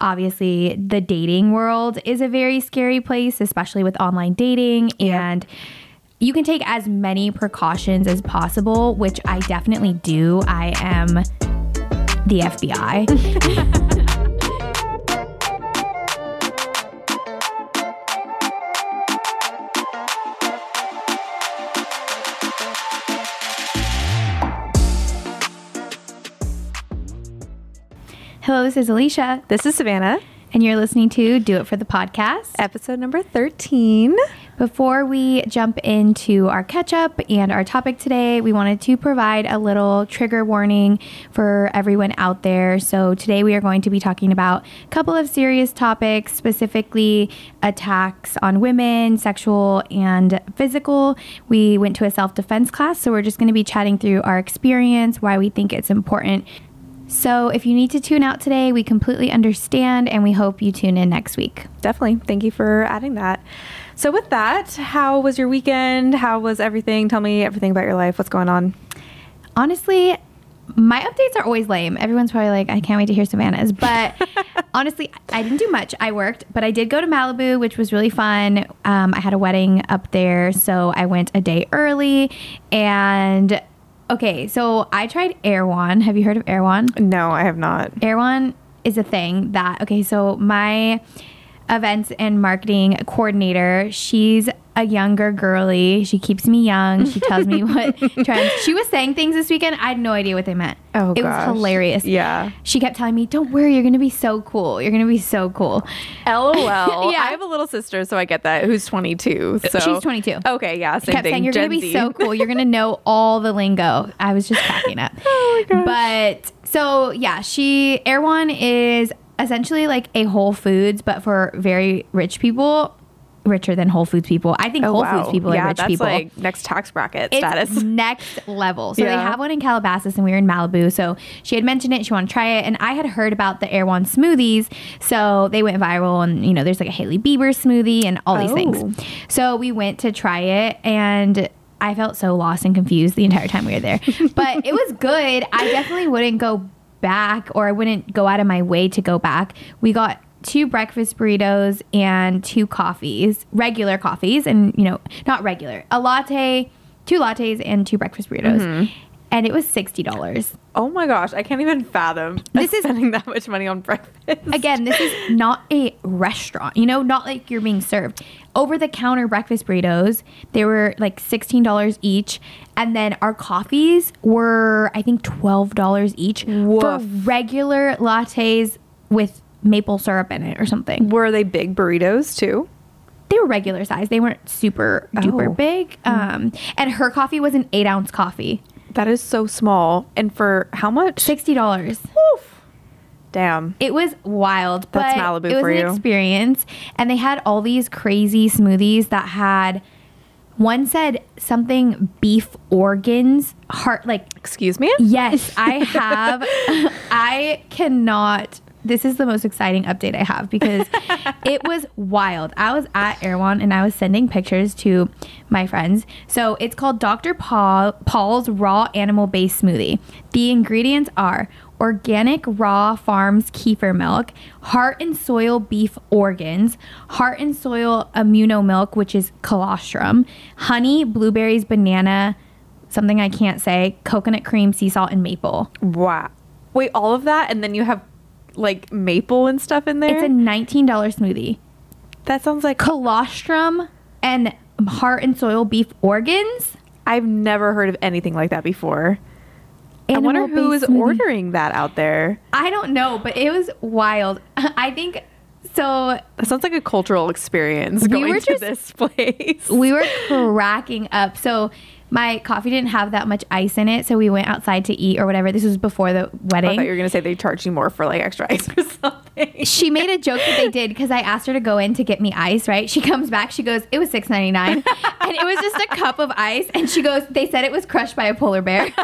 obviously the dating world is a very scary place, especially with online dating. And you can take as many precautions as possible, which I definitely do. I am the FBI. Hello, this is Alesha, This is Savannah, and you're listening to Do It for the Podcast. episode number 13. Before we jump into our catch up and our topic today, we wanted to provide a little trigger warning for everyone out there. So, today we are going to be talking about a couple of serious topics, specifically attacks on women, sexual and physical. We went to a self defense class, so we're just going to be chatting through our experience, why we think it's important. So, if you need to tune out today, we completely understand and we hope you tune in next week. Definitely. Thank you for adding that. So, with that, how was your weekend? How was everything? Tell me everything about your life. What's going on? honestly, my updates are always lame. Everyone's probably like, I can't wait to hear Savannah's. But honestly, I didn't do much. I worked, but I did go to Malibu, which was really fun. Um, I had a wedding up there, so I went a day early. And okay, so I tried Erewhon. Have you heard of Erewhon? No, I have not. Erewhon is a thing that okay so my events and marketing coordinator she's a younger girly she keeps me young she tells me what trends she was saying things this weekend i had no idea what they meant Oh, it gosh. was hilarious Yeah. she kept telling me don't worry you're gonna be so cool you're gonna be so cool LOL. Yeah. I have a little sister, so I get that, who's 22. Uh, so She's 22. Okay, yeah, same kept thing. saying you're Gen gonna be Z. so cool. You're gonna know all the lingo. I was just cracking up. Oh my gosh. But so yeah, she Erewhon is essentially like a Whole Foods, but for very rich people, richer than Whole Foods people. I think Oh, Whole wow. Foods people yeah, are rich that's people. like next tax bracket it's status. next level. So they have one in Calabasas and we were in Malibu. So she had mentioned it. She wanted to try it. And I had heard about the Erewhon smoothies. So they went viral and, you know, there's like a Hailey Bieber smoothie and all these Oh. things. So we went to try it and I felt so lost and confused the entire time we were there. But it was good. I definitely wouldn't go back or I wouldn't go out of my way to go back. We got two breakfast burritos and two coffees, regular coffees, and you know, not regular, a latte, two lattes, and two breakfast burritos. Mm-hmm. And it was sixty dollars. oh my gosh, I can't even fathom This is- spending that much money on breakfast. Again, this is not a restaurant, you know, not like you're being served. Over the counter breakfast burritos, they were like $16 each. And then our coffees were, I think, $12 each for regular lattes with maple syrup in it or something. Were they big burritos too? They were regular size, they weren't super duper Oh. big. Um, and her coffee was an eight ounce coffee, That is so small. And for how much? $60. Oof. Damn. It was wild, That's but Malibu it was for an you. experience. And they had all these crazy smoothies that had one said something beef organs, heart like Excuse me? yes, I have I cannot this is the most exciting update I have because it was wild. I was at Erewhon and I was sending pictures to my friends. So it's called Dr. Paul, Paul's Raw Animal Based Smoothie. The ingredients are organic raw farms kefir milk, heart and soil beef organs, heart and soil immuno milk, which is colostrum, honey, blueberries, banana, something I can't say, coconut cream, sea salt, and maple. Wow. Wait, all of that? And then you have like maple and stuff in there? It's a $19 smoothie. that sounds like Colostrum and heart and soil beef organs. I've never heard of anything like that before. I wonder who Animal-based smoothie. ordering that out there. I don't know, but it was wild. I think so. That sounds like a cultural experience We going were to just- this place. We were cracking up. So my coffee didn't have that much ice in it, so we went outside to eat or whatever. This was before the wedding. I thought you were gonna say they charge you more for like extra ice or something. she made a joke that they did because I asked her to go in to get me ice, right? She comes back, she goes, It was six ninety nine. and it was just a cup of ice. And she goes, They said it was crushed by a polar bear.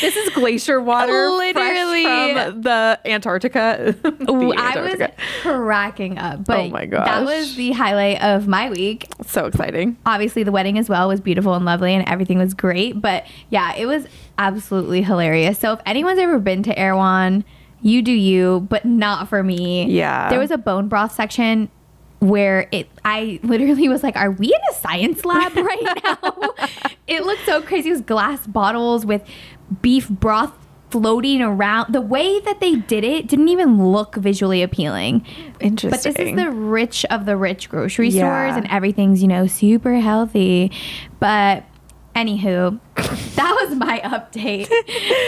this is glacier water, Literally. from the Antarctica. The Ooh, I was cracking up. Oh but Oh my god, that was the highlight of my week. so exciting. Obviously, the wedding as well was beautiful and lovely, and everything was great. But yeah, it was absolutely hilarious. So if anyone's ever been to Erewhon, you do you, but not for me. Yeah. There was a bone broth section where it I literally was like, Are we in a science lab right now? it looked so crazy. It was glass bottles with beef broth floating around. The way that they did it didn't even look visually appealing. Interesting. But this is the rich of the rich grocery Yeah. stores and everything's, you know, super healthy. But anywho, that was my update.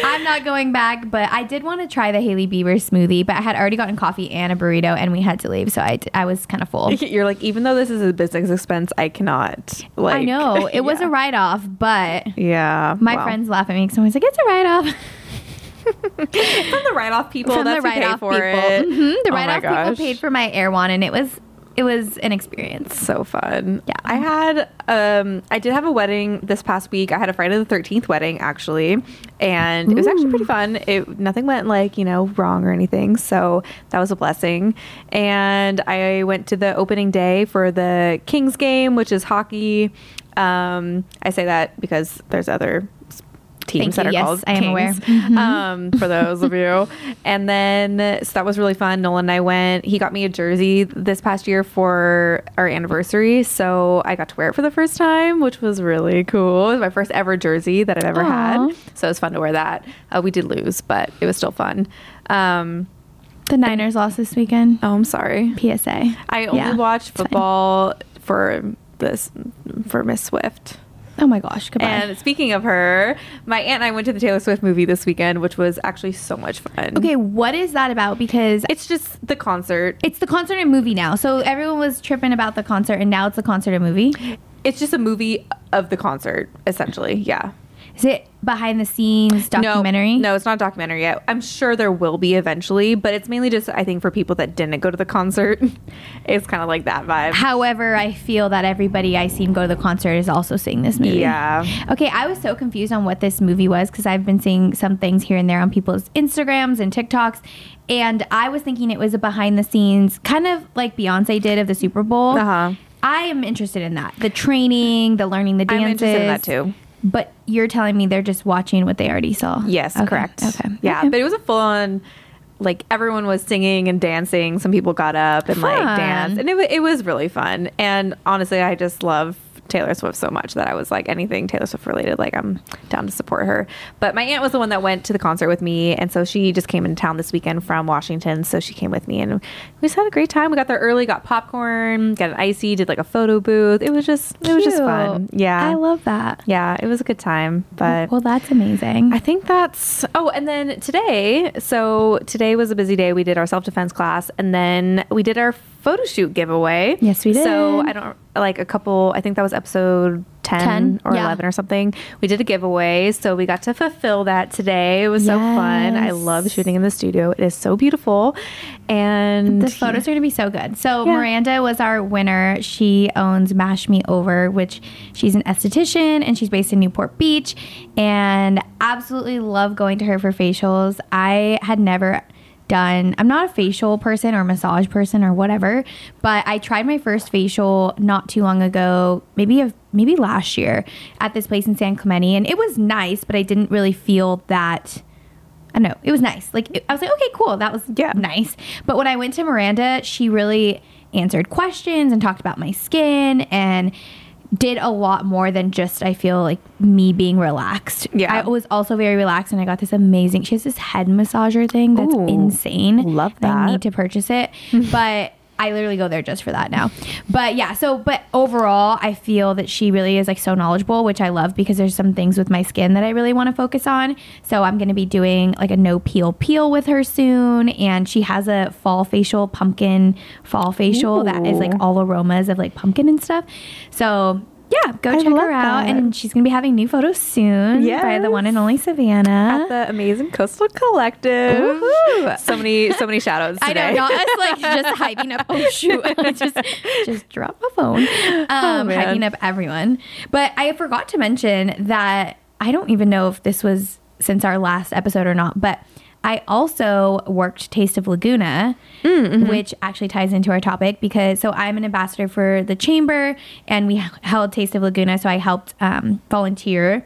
I'm not going back, but I did want to try the Hailey Bieber smoothie, but I had already gotten coffee and a burrito and we had to leave, so I, d- I was kind of full. You're like, even though this is a business expense, I cannot. Like, I know it was a write off, but Yeah. my wow. friends laugh at me because I'm always like, it's a write off. from the write off people, From that's the write off for people. it. Mhm, The Oh write off people paid for my Erewhon, and it was it was an experience. so fun. Yeah. I had um I did have a wedding this past week. I had a Friday the 13th wedding actually, and it was actually pretty fun. It nothing went like, you know, wrong or anything. So that was a blessing. And I went to the opening day for the Kings game, which is hockey. Um I say that because there's other teams Thank that you. are Yes, called I am Kings. aware. Mhm. Um for those of you. And then so that was really fun. Nolan and I went. He got me a jersey this past year for our anniversary, so I got to wear it for the first time, which was really cool. It was my first ever jersey that I've ever Aw. had, so it was fun to wear that. Uh, we did lose, but it was still fun. Um, The Niners lost this weekend. oh, I'm sorry. PSA. I only Yeah, watched football for this for Miss Swift. Oh my gosh, goodbye. And speaking of her, my aunt and I went to the Taylor Swift movie this weekend, which was actually so much fun. okay, what is that about? Because It's just the concert. it's the concert and movie now. So everyone was tripping about the concert, and now it's the concert and movie. It's just a movie of the concert, essentially. Yeah. Is it behind the scenes documentary? No, no, it's not a documentary yet. I'm sure there will be eventually, but it's mainly just I think for people that didn't go to the concert. it's kind of like that vibe. However, I feel that everybody I seen go to the concert is also seeing this movie. Yeah. Okay, I was so confused on what this movie was because I've been seeing some things here and there on people's Instagrams and TikToks. And I was thinking it was a behind the scenes, kind of like Beyonce did of the Super Bowl. Uh-huh. I am interested in that. The training, the learning the dances. I'm interested in that too. But you're telling me they're just watching what they already saw. Yes, Okay, correct. Okay. Yeah, Okay. but it was a full on like everyone was singing and dancing. Some people got up and like Fun. danced, and it it was really fun. And honestly, I just love Taylor Swift so much that I was like anything Taylor Swift related, like I'm down to support her. But my aunt was the one that went to the concert with me, and so she just came in town this weekend from Washington, so she came with me, and we just had a great time. We got there early, got popcorn, got an icy, did like a photo booth. It was just it was just fun. Yeah, I love that. yeah, it was a good time. But Well, that's amazing. I think that's. Oh, and then today. So today was a busy day. We did our self defense class, and then we did our photo shoot giveaway. Yes, we did. So. I don't like a couple. I think that was episode. 10, 10, or yeah. 11 or something. We did a giveaway, so we got to fulfill that today. It was so fun. I love shooting in the studio. It is so beautiful. And The photos are going to be so good. So Yeah. Miranda was our winner. She owns Mash Me Over, which she's an esthetician and she's based in Newport Beach. And absolutely love going to her for facials. I had never done. I'm not a facial person or massage person or whatever, but I tried my first facial not too long ago, maybe a, maybe last year at this place in San Clemente, and it was nice, but I didn't really feel that. I don't know. It was nice. Like it, I was like, okay, cool. That was Yeah. nice. But when I went to Miranda, she really answered questions and talked about my skin and did a lot more than just I feel like me being relaxed. Yeah. I was also very relaxed and I got this amazing she has this head massager thing that's Ooh, insane. love I that. need to purchase it. but I literally go there just for that now. But yeah, so but overall I feel that she really is like so knowledgeable, which I love because there's some things with my skin that I really want to focus on. So I'm gonna be doing like a no peel peel with her soon. And she has a fall facial pumpkin fall facial that is like all aromas of like pumpkin and stuff. So yeah, go I check her out. that. And she's gonna be having new photos soon by the one and only Savannah. at the amazing Coastal Collective. Woohoo. So many, so many shout outs I know, not us like just hyping up. Oh shoot! I just just drop my phone. Um, man. hyping up everyone. But I forgot to mention that I don't even know if this was since our last episode or not, but. I also worked Taste of Laguna, mm, mm-hmm. which actually ties into our topic because so I'm an ambassador for the chamber and we held Taste of Laguna. So I helped um, volunteer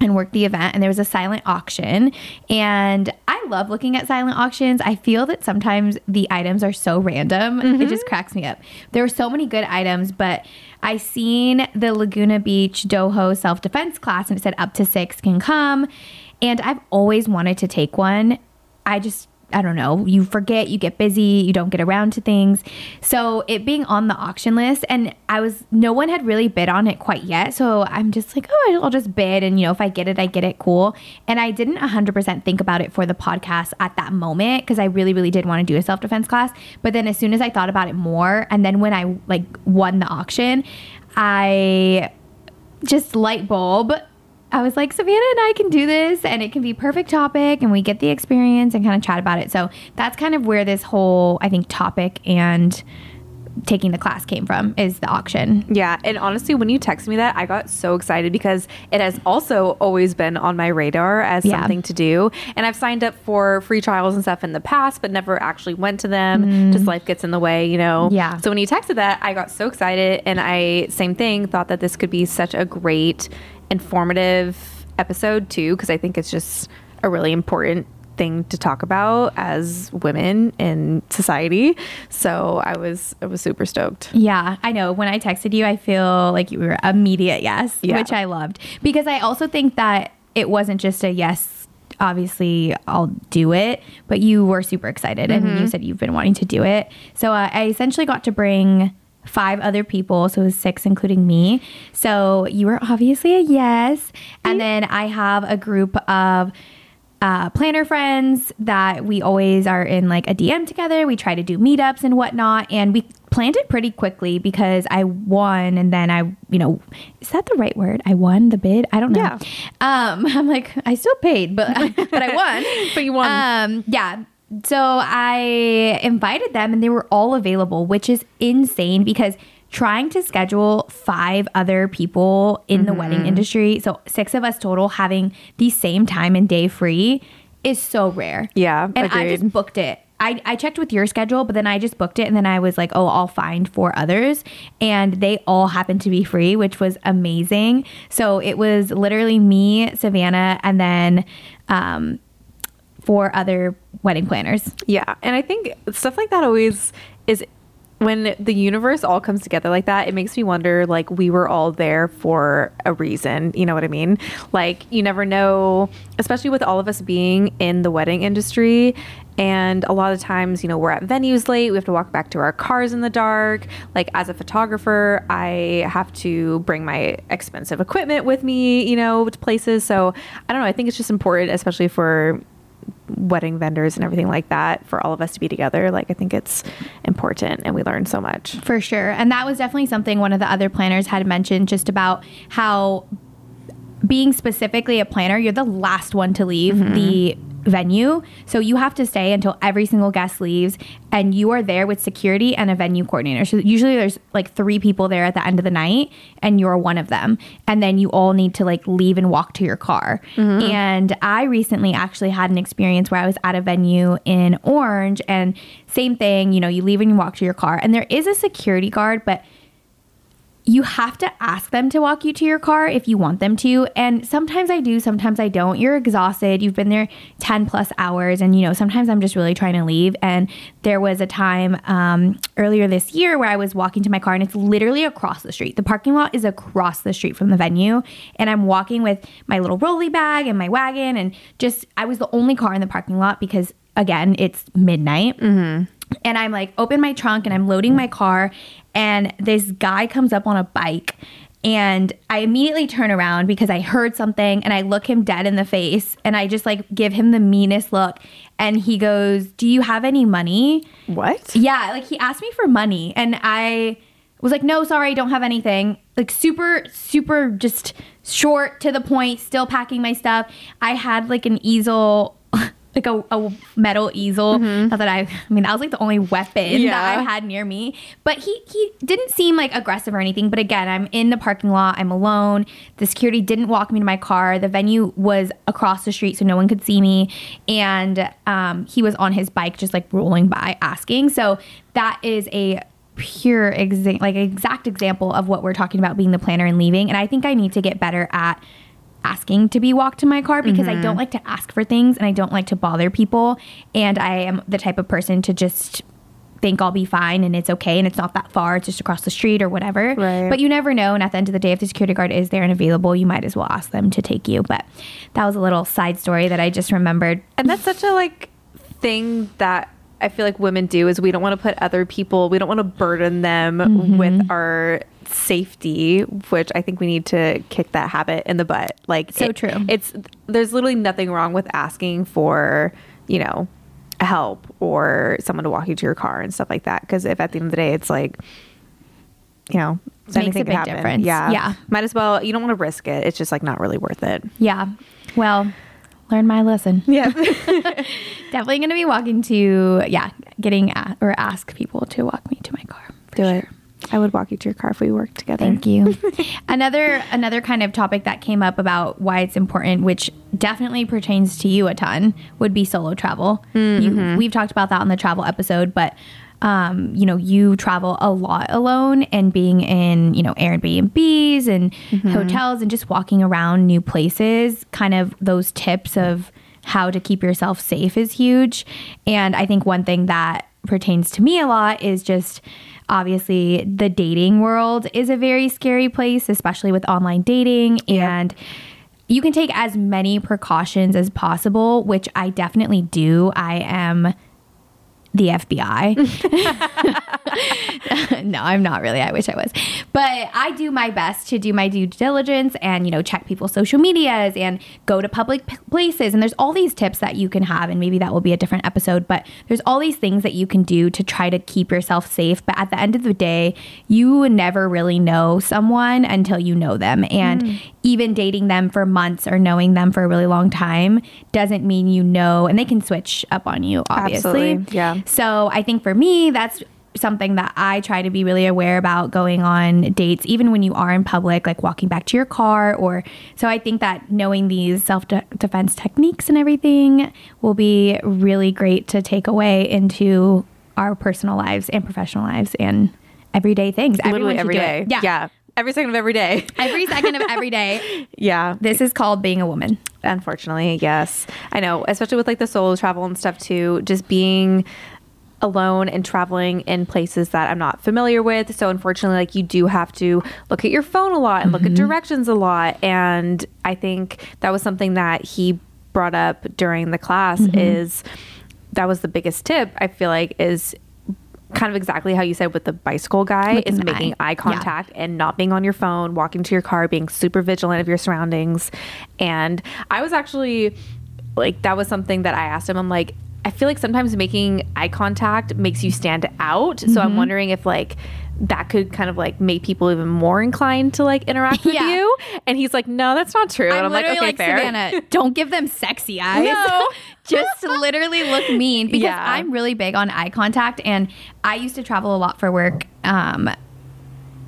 and work the event and there was a silent auction. And i love looking at silent auctions. I feel that sometimes the items are so random. It mm-hmm. just cracks me up. There were so many good items but i seen the laguna beach dojo self-defense class and it said up to six can come and i've always wanted to take one i just I don't know, you forget, you get busy, you don't get around to things. So it being on the auction list, and I was, no one had really bid on it quite yet. So I'm just like, oh, I'll just bid. And, you know, if I get it, I get it, cool. And I didn't 100% think about it for the podcast at that moment because I really, really did want to do a self defense class. But then as soon as I thought about it more, and then when I like won the auction, I just light bulb I was like, Savannah and I can do this and it can be perfect topic and we get the experience and kind of chat about it. So that's kind of where this whole, I think, topic and taking the class came from is the auction. Yeah, and honestly, when you texted me that, I got so excited because it has also always been on my radar as Yeah. something to do. And I've signed up for free trials and stuff in the past, but never actually went to them. Mm. Just life gets in the way, you know. Yeah. So when you texted that, I got so excited, and I same thing thought that this could be such a great, informative episode too, because I think it's just a really important thing to talk about as women in society. So I was I was super stoked. Yeah, I know. When I texted you, I feel like you were immediate yes, Yeah. which I loved because I also think that it wasn't just a yes. Obviously, I'll do it, but you were super excited and you said you've been wanting to do it. So uh, I essentially got to bring five other people, so it was six, including me. So you were obviously a yes. And then I have a group of uh, planner friends that we always are in like a DM together. We try to do meetups and whatnot, and we planned it pretty quickly because I won, and then I, you know, is that the right word? I won the bid. I don't know. Yeah. Um, I'm like I still paid, but but I won. But you won. Um, yeah. So I invited them, and they were all available, which is insane because trying to schedule five other people in the Mm-hmm. wedding industry, so six of us total, having the same time and day free is so rare. Yeah, And I just booked it. I, I checked with your schedule, but then I just booked it and then I was like, oh, I'll find four others. And they all happened to be free, which was amazing. So it was literally me, Savannah, and then um, four other wedding planners. Yeah. And I think stuff like that always is when the universe all comes together like that, it makes me wonder like we were all there for a reason. You know what I mean? Like you never know, especially with all of us being in the wedding industry. And a lot of times, you know, we're at venues late. We have to walk back to our cars in the dark. Like, as a photographer, I have to bring my expensive equipment with me, you know, to places. So, I don't know. I think it's just important, especially for wedding vendors and everything like that for all of us to be together. Like i think it's important and we learn so much. For sure. And that was definitely something one of the other planners had mentioned just about how being specifically a planner, you're the last one to leave mm-hmm. the venue. So you have to stay until every single guest leaves and you are there with security and a venue coordinator. So usually there's like three people there at the end of the night and you're one of them. And then you all need to like leave and walk to your car. Mm-hmm. And I recently actually had an experience where I was at a venue in Orange and same thing, you know, you leave and you walk to your car and there is a security guard, but you have to ask them to walk you to your car if you want them to. And sometimes I do, sometimes I don't. You're exhausted. You've been there 10 plus hours. And, you know, sometimes I'm just really trying to leave. And there was a time um, earlier this year where I was walking to my car and it's literally across the street. The parking lot is across the street from the venue. And I'm walking with my little rolly bag and my wagon. And just, I was the only car in the parking lot because, again, it's midnight and I'm like open my trunk and I'm loading my car and this guy comes up on a bike and I immediately turn around because I heard something and I look him dead in the face and I just like give him the meanest look and he goes, "Do you have any money?" what Yeah, like he asked me for money and I was like, "No, sorry, I don't have anything." Like super super just short to the point, still packing my stuff. I had like an easel like a, a metal easel. Not that I I mean that was like the only weapon Yeah. that I had near me. But he he didn't seem like aggressive or anything. But again, I'm in the parking lot, I'm alone. The security didn't walk me to my car. The venue was across the street so no one could see me. And um, he was on his bike just like rolling by asking. So that is a pure exa- like exact example of what we're talking about being the planner and leaving. And I think I need to get better at asking to be walked to my car because I don't like to ask for things and I don't like to bother people. And I am the type of person to just think I'll be fine and it's okay and it's not that far. It's just across the street or whatever. Right. But you never know. And at the end of the day, if the security guard is there and available, you might as well ask them to take you. But that was a little side story that I just remembered. And that's such a like thing that I feel like women do is we don't want to put other people, we don't want to burden them Mm-hmm. with our safety, which I think we need to kick that habit in the butt. Like So it- true. It's there's literally nothing wrong with asking for, you know, help or someone to walk you to your car and stuff like that. Because if at the end of the day it's like, you know, Makes a big happen. difference. Yeah. Yeah. Might as well. You don't want to risk it. It's just like not really worth it. Yeah. Well, learn my lesson. Yeah. Definitely going to be walking to, yeah, getting a or ask people to walk me to my car. Do sure. it. I would walk you to your car if we worked together. Thank you. another another kind of topic that came up about why it's important, which definitely pertains to you a ton, would be solo travel. You, we've talked about that on the travel episode, but um, you know, you travel a lot alone and being in, you know, Airbnbs and hotels and just walking around new places, kind of those tips of how to keep yourself safe is huge. And I think one thing that pertains to me a lot is just obviously the dating world is a very scary place, especially with online dating. And you can take as many precautions as possible, which I definitely do. I am the FBI. no, I'm not really. I wish I was. But I do my best to do my due diligence and, you know, check people's social medias and go to public p- places. And there's all these tips that you can have. And maybe that will be a different episode. But there's all these things that you can do to try to keep yourself safe. But at the end of the day, you never really know someone until you know them. And mm. even dating them for months or knowing them for a really long time doesn't mean you know. And they can switch up on you, obviously. Absolutely, yeah. So I think for me, that's something that I try to be really aware about going on dates, even when you are in public, like walking back to your car. Or so I think that knowing these self defense techniques and everything will be really great to take away into our personal lives and professional lives and everyday things. Literally every it. Yeah. Yeah. Every second of every day. Every second of every day. yeah. This is called being a woman. Unfortunately, yes. I know, especially with like the solo travel and stuff too, just being alone and traveling in places that I'm not familiar with. So unfortunately, like you do have to look at your phone a lot and look at mm-hmm. directions a lot. And I think that was something that he brought up during the class mm-hmm. is that was the biggest tip I feel like is kind of exactly how you said with the bicycle guy With is making eye. eye contact and not being on your phone, walking to your car, being super vigilant of your surroundings. And I was actually like, that was something that I asked him. I'm like, I feel like sometimes making eye contact makes you stand out. So Mm-hmm. I'm wondering if like that could kind of like make people even more inclined to like interact with Yeah. you. And he's like, no, that's not true. and I'm I'm like, okay, like, fair. Savannah, don't give them sexy eyes. No. Just literally look mean because Yeah. I'm really big on eye contact and I used to travel a lot for work um,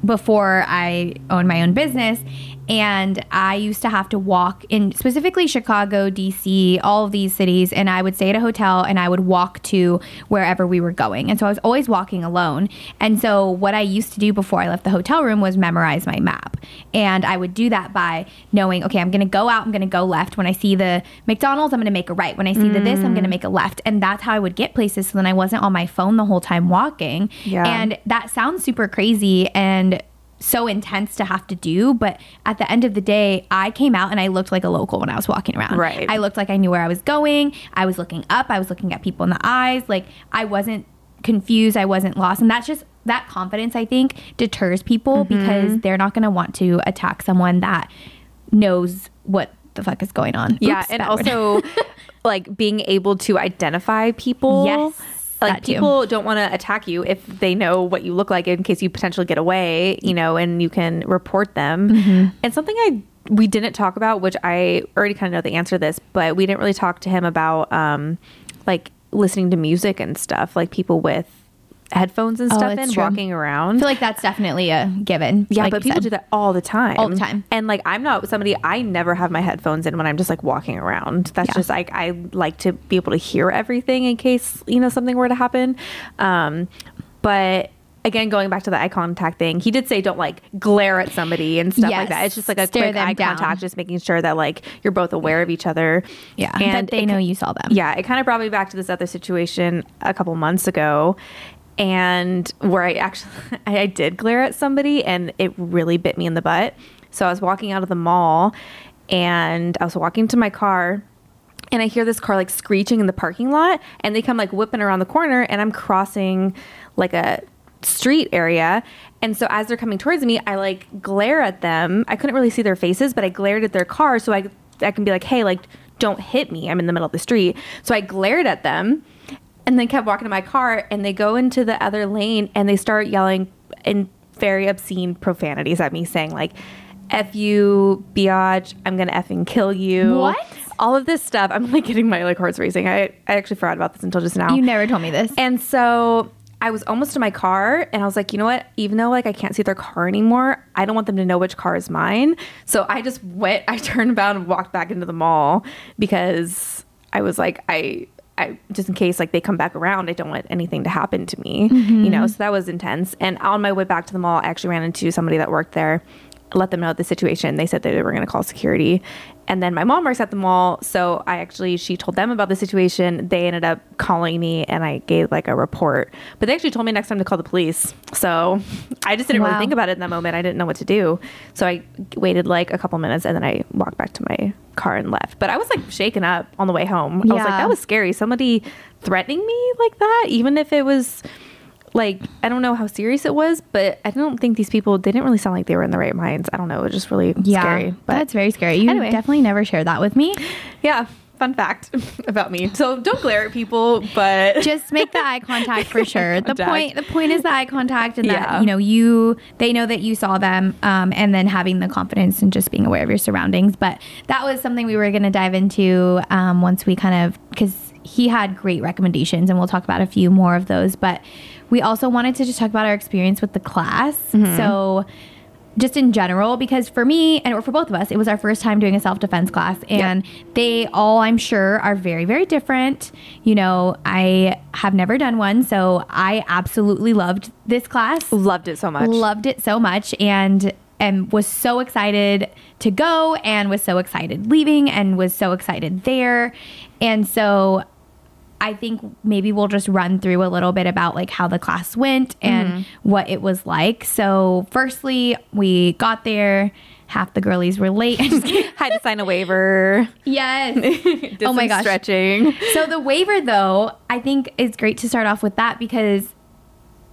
before I owned my own business. And I used to have to walk in specifically Chicago, DC, all of these cities. And I would stay at a hotel and I would walk to wherever we were going. And so I was always walking alone. And so what I used to do before I left the hotel room was memorize my map. And I would do that by knowing, okay, I'm going to go out, I'm going to go left. When I see the McDonald's, I'm going to make a right. When I see the this, I'm going to mm. make a left. And that's how I would get places. So then I wasn't on my phone the whole time walking. Yeah. And that sounds super crazy and so intense to have to do, but at the end of the day, I came out and I looked like a local when I was walking around. Right. I looked like I knew where I was going. I was looking up. I was looking at people in the eyes. Like I wasn't confused. I wasn't lost. And that's just that confidence, I think, deters people Mm-hmm. because they're not going to want to attack someone that knows what the fuck is going on. Yeah, Oops, and also like being able to identify people. Yes, Like people don't want to attack you if they know what you look like in case you potentially get away, you know, and you can report them. Mm-hmm. And something I we didn't talk about, which I already kind of know the answer to this, but we didn't really talk to him about um like listening to music and stuff, like people with headphones and Oh, stuff that's in true. walking around. I feel like that's definitely a given. Yeah, like but people said. do that all the time. All the time. And like I'm not somebody I never have my headphones in when I'm just like walking around. That's Yeah. just like I like to be able to hear everything in case, you know, something were to happen. Um but again, going back to the eye contact thing, he did say don't like glare at somebody and stuff like that. It's just like a Stare quick eye down. contact, just making sure that like you're both aware of each other. Yeah. and that they it know you saw them. Yeah, it kind of brought me back to this other situation a couple months ago. And where I actually I did glare at somebody and it really bit me in the butt. So I was walking out of the mall and I was walking to my car and I hear this car like screeching in the parking lot and they come like whipping around the corner and I'm crossing like a street area. And so as they're coming towards me I like glare at them. I couldn't really see their faces but I glared at their car so I I can be like hey like don't hit me. I'm in the middle of the street. So I glared at them and then kept walking to my car and they go into the other lane and they start yelling in very obscene profanities at me saying like F you, biatch, I'm gonna effing kill you. What? All of this stuff. I'm like getting my like hearts racing. I, I actually forgot about this until just now. You never told me this. And so I was almost to my car and I was like, you know what? Even though like I can't see their car anymore, I don't want them to know which car is mine. So I just went, I turned about and walked back into the mall because I was like, I I just in case like they come back around, I don't want anything to happen to me. You mm-hmm. know, so that was intense. And on my way back to the mall, I actually ran into somebody that worked there let them know the situation. They said that they were going to call security. And then my mom works at the mall. So I actually, she told them about the situation. They ended up calling me and I gave like a report. But they actually told me next time to call the police. So I just didn't Wow. really think about it in that moment. I didn't know what to do. So I waited like a couple minutes and then I walked back to my car and left. But I was like shaken up on the way home. I was like, that was scary. Somebody threatening me like that, even if it was like I don't know how serious it was, but I don't think these people they didn't really sound like they were in the right minds. I don't know. It was just really yeah. scary. But that's very scary. You Anyway. definitely never shared that with me. yeah, fun fact about me. So don't glare at people, but just make the eye contact for sure. The point the point is the eye contact and that you know you they know that you saw them um, and then having the confidence and just being aware of your surroundings. But that was something we were going to dive into um, once we kind of because he had great recommendations and we'll talk about a few more of those. But we also wanted to just talk about our experience with the class. Mm-hmm. So just in general because for me and for both of us it was our first time doing a self-defense class. And they all i'm sure are very very different. You know i have never done one so i absolutely loved this class. Loved it so much. loved it so much. And and was so excited to go and was so excited leaving and was so excited there. And so I think maybe we'll just run through a little bit about like how the class went and mm-hmm. what it was like. So, firstly, we got there. Half the girlies were late. Had to sign a waiver. yes. Oh my gosh. stretching. So the waiver, though, I think it's great to start off with that because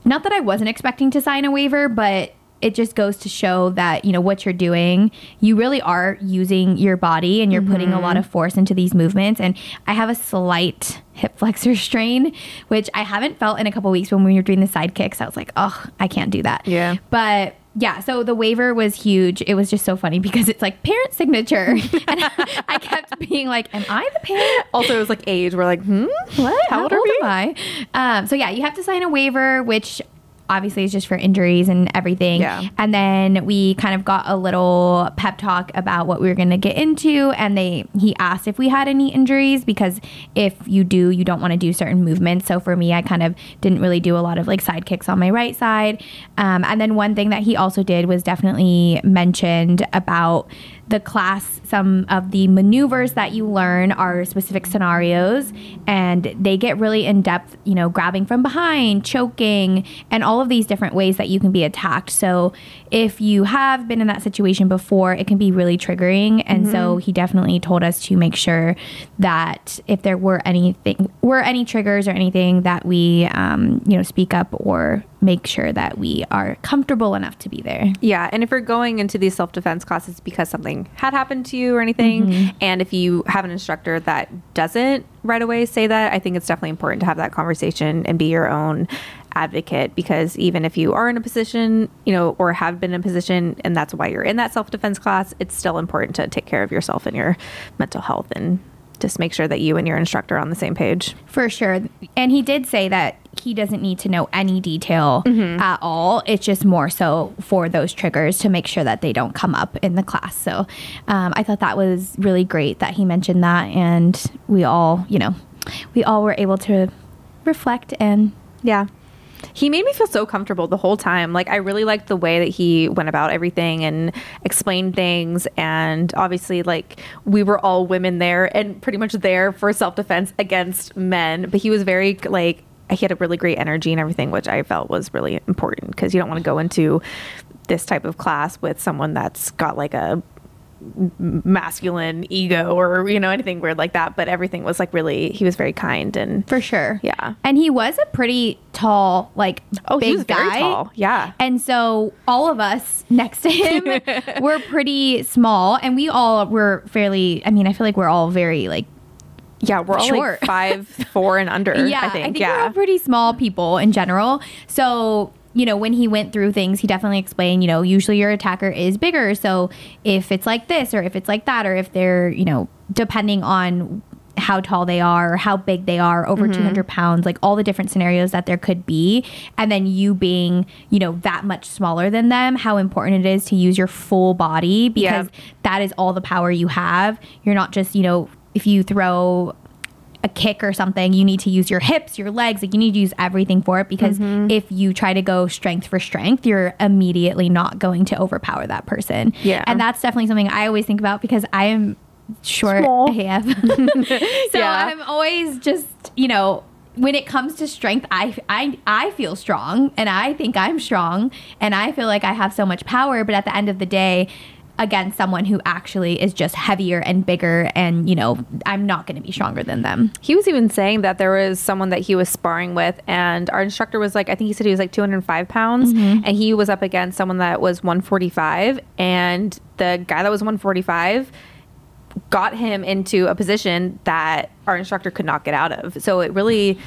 not that I wasn't expecting to sign a waiver, but it just goes to show that you know what you're doing you really are using your body and you're putting a lot of force into these movements and i have a slight hip flexor strain which i haven't felt in a couple weeks when we were doing the side kicks i was like oh i can't do that Yeah. but yeah, so the waiver was huge. It was just so funny because it's like parent signature. and I kept being like, Am I the parent? Also, it was like age. We're like, hmm, What? How, old are we? am I? Um, so yeah, you have to sign a waiver, which obviously it's just for injuries and everything. Yeah. And then we kind of got a little pep talk about what we were going to get into, and they he asked if we had any injuries because if you do, you don't want to do certain movements. So for me, I kind of didn't really do a lot of like side kicks on my right side. Um, and then one thing that he also did was definitely mentioned about the class some of the maneuvers that you learn are specific scenarios and they get really in depth you know grabbing from behind choking and all of these different ways that you can be attacked. So if you have been in that situation before it can be really triggering and so he definitely told us to make sure that if there were anything were any triggers or anything that we um, you know speak up or make sure that we are comfortable enough to be there. Yeah, and if you're going into these self defense classes because something had happened to you or anything, mm-hmm. and if you have an instructor that doesn't right away say that, I think it's definitely important to have that conversation and be your own advocate because even if you are in a position, you know, or have been in a position and that's why you're in that self defense class, it's still important to take care of yourself and your mental health and just make sure that you and your instructor are on the same page. For sure. And he did say that he doesn't need to know any detail at all. It's just more so for those triggers to make sure that they don't come up in the class. So um, I thought that was really great that he mentioned that. And we all, you know, we all were able to reflect and Yeah. He made me feel so comfortable the whole time. Like I really liked the way that he went about everything and explained things. And obviously, like we were all women there and pretty much there for self defense against men. But he was very like he had a really great energy and everything, which I felt was really important because you don't want to go into this type of class with someone that's got like a masculine ego or you know anything weird like that but everything was like really he was very kind and For sure. Yeah. And he was a pretty tall, like Oh, big he was very tall. Yeah. And so all of us next to him were pretty small and we all were fairly I mean, I feel like we're all very like yeah we're all Short. like five four and under yeah, i think, we're all pretty small people in general. So, you know, when he went through things, he definitely explained, you know, usually your attacker is bigger. So if it's like this or if it's like that, or if they're, you know, depending on how tall they are or how big they are, over mm-hmm. 200 pounds, like all the different scenarios that there could be. And then you being, you know, that much smaller than them, how important it is to use your full body because that is all the power you have. You're not just, you know, if you throw a kick or something, you need to use your hips, your legs, like you need to use everything for it because Mm-hmm. if you try to go strength for strength, you're immediately not going to overpower that person. Yeah. And that's definitely something I always think about because I am short Small. AF. so Yeah. I'm always just, you know, when it comes to strength, I, I I feel strong and I think I'm strong and I feel like I have so much power, but at the end of the day, against someone who actually is just heavier and bigger and you know i'm not going to be stronger than them he was even saying that there was someone that he was sparring with and our instructor was like i think he said he was like 205 pounds Mm-hmm. and he was up against someone that was 145 and the guy that was 145 got him into a position that our instructor could not get out of so it really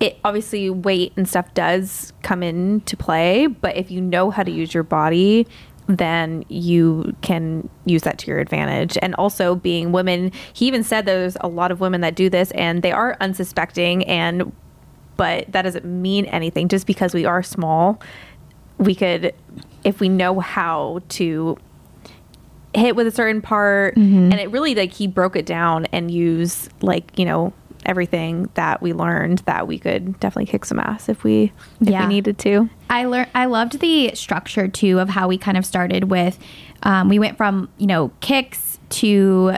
it obviously weight and stuff does come into play but if you know how to use your body then you can use that to your advantage. And also being women he even said there's a lot of women that do this and they are unsuspecting and but that doesn't mean anything. Just because we are small we could if we know how to hit with a certain part mm-hmm. and it really like he broke it down and use like you know everything that we learned that we could definitely kick some ass if we if Yeah. we needed to I learned I loved the structure too of how we kind of started with um, we went from you know kicks to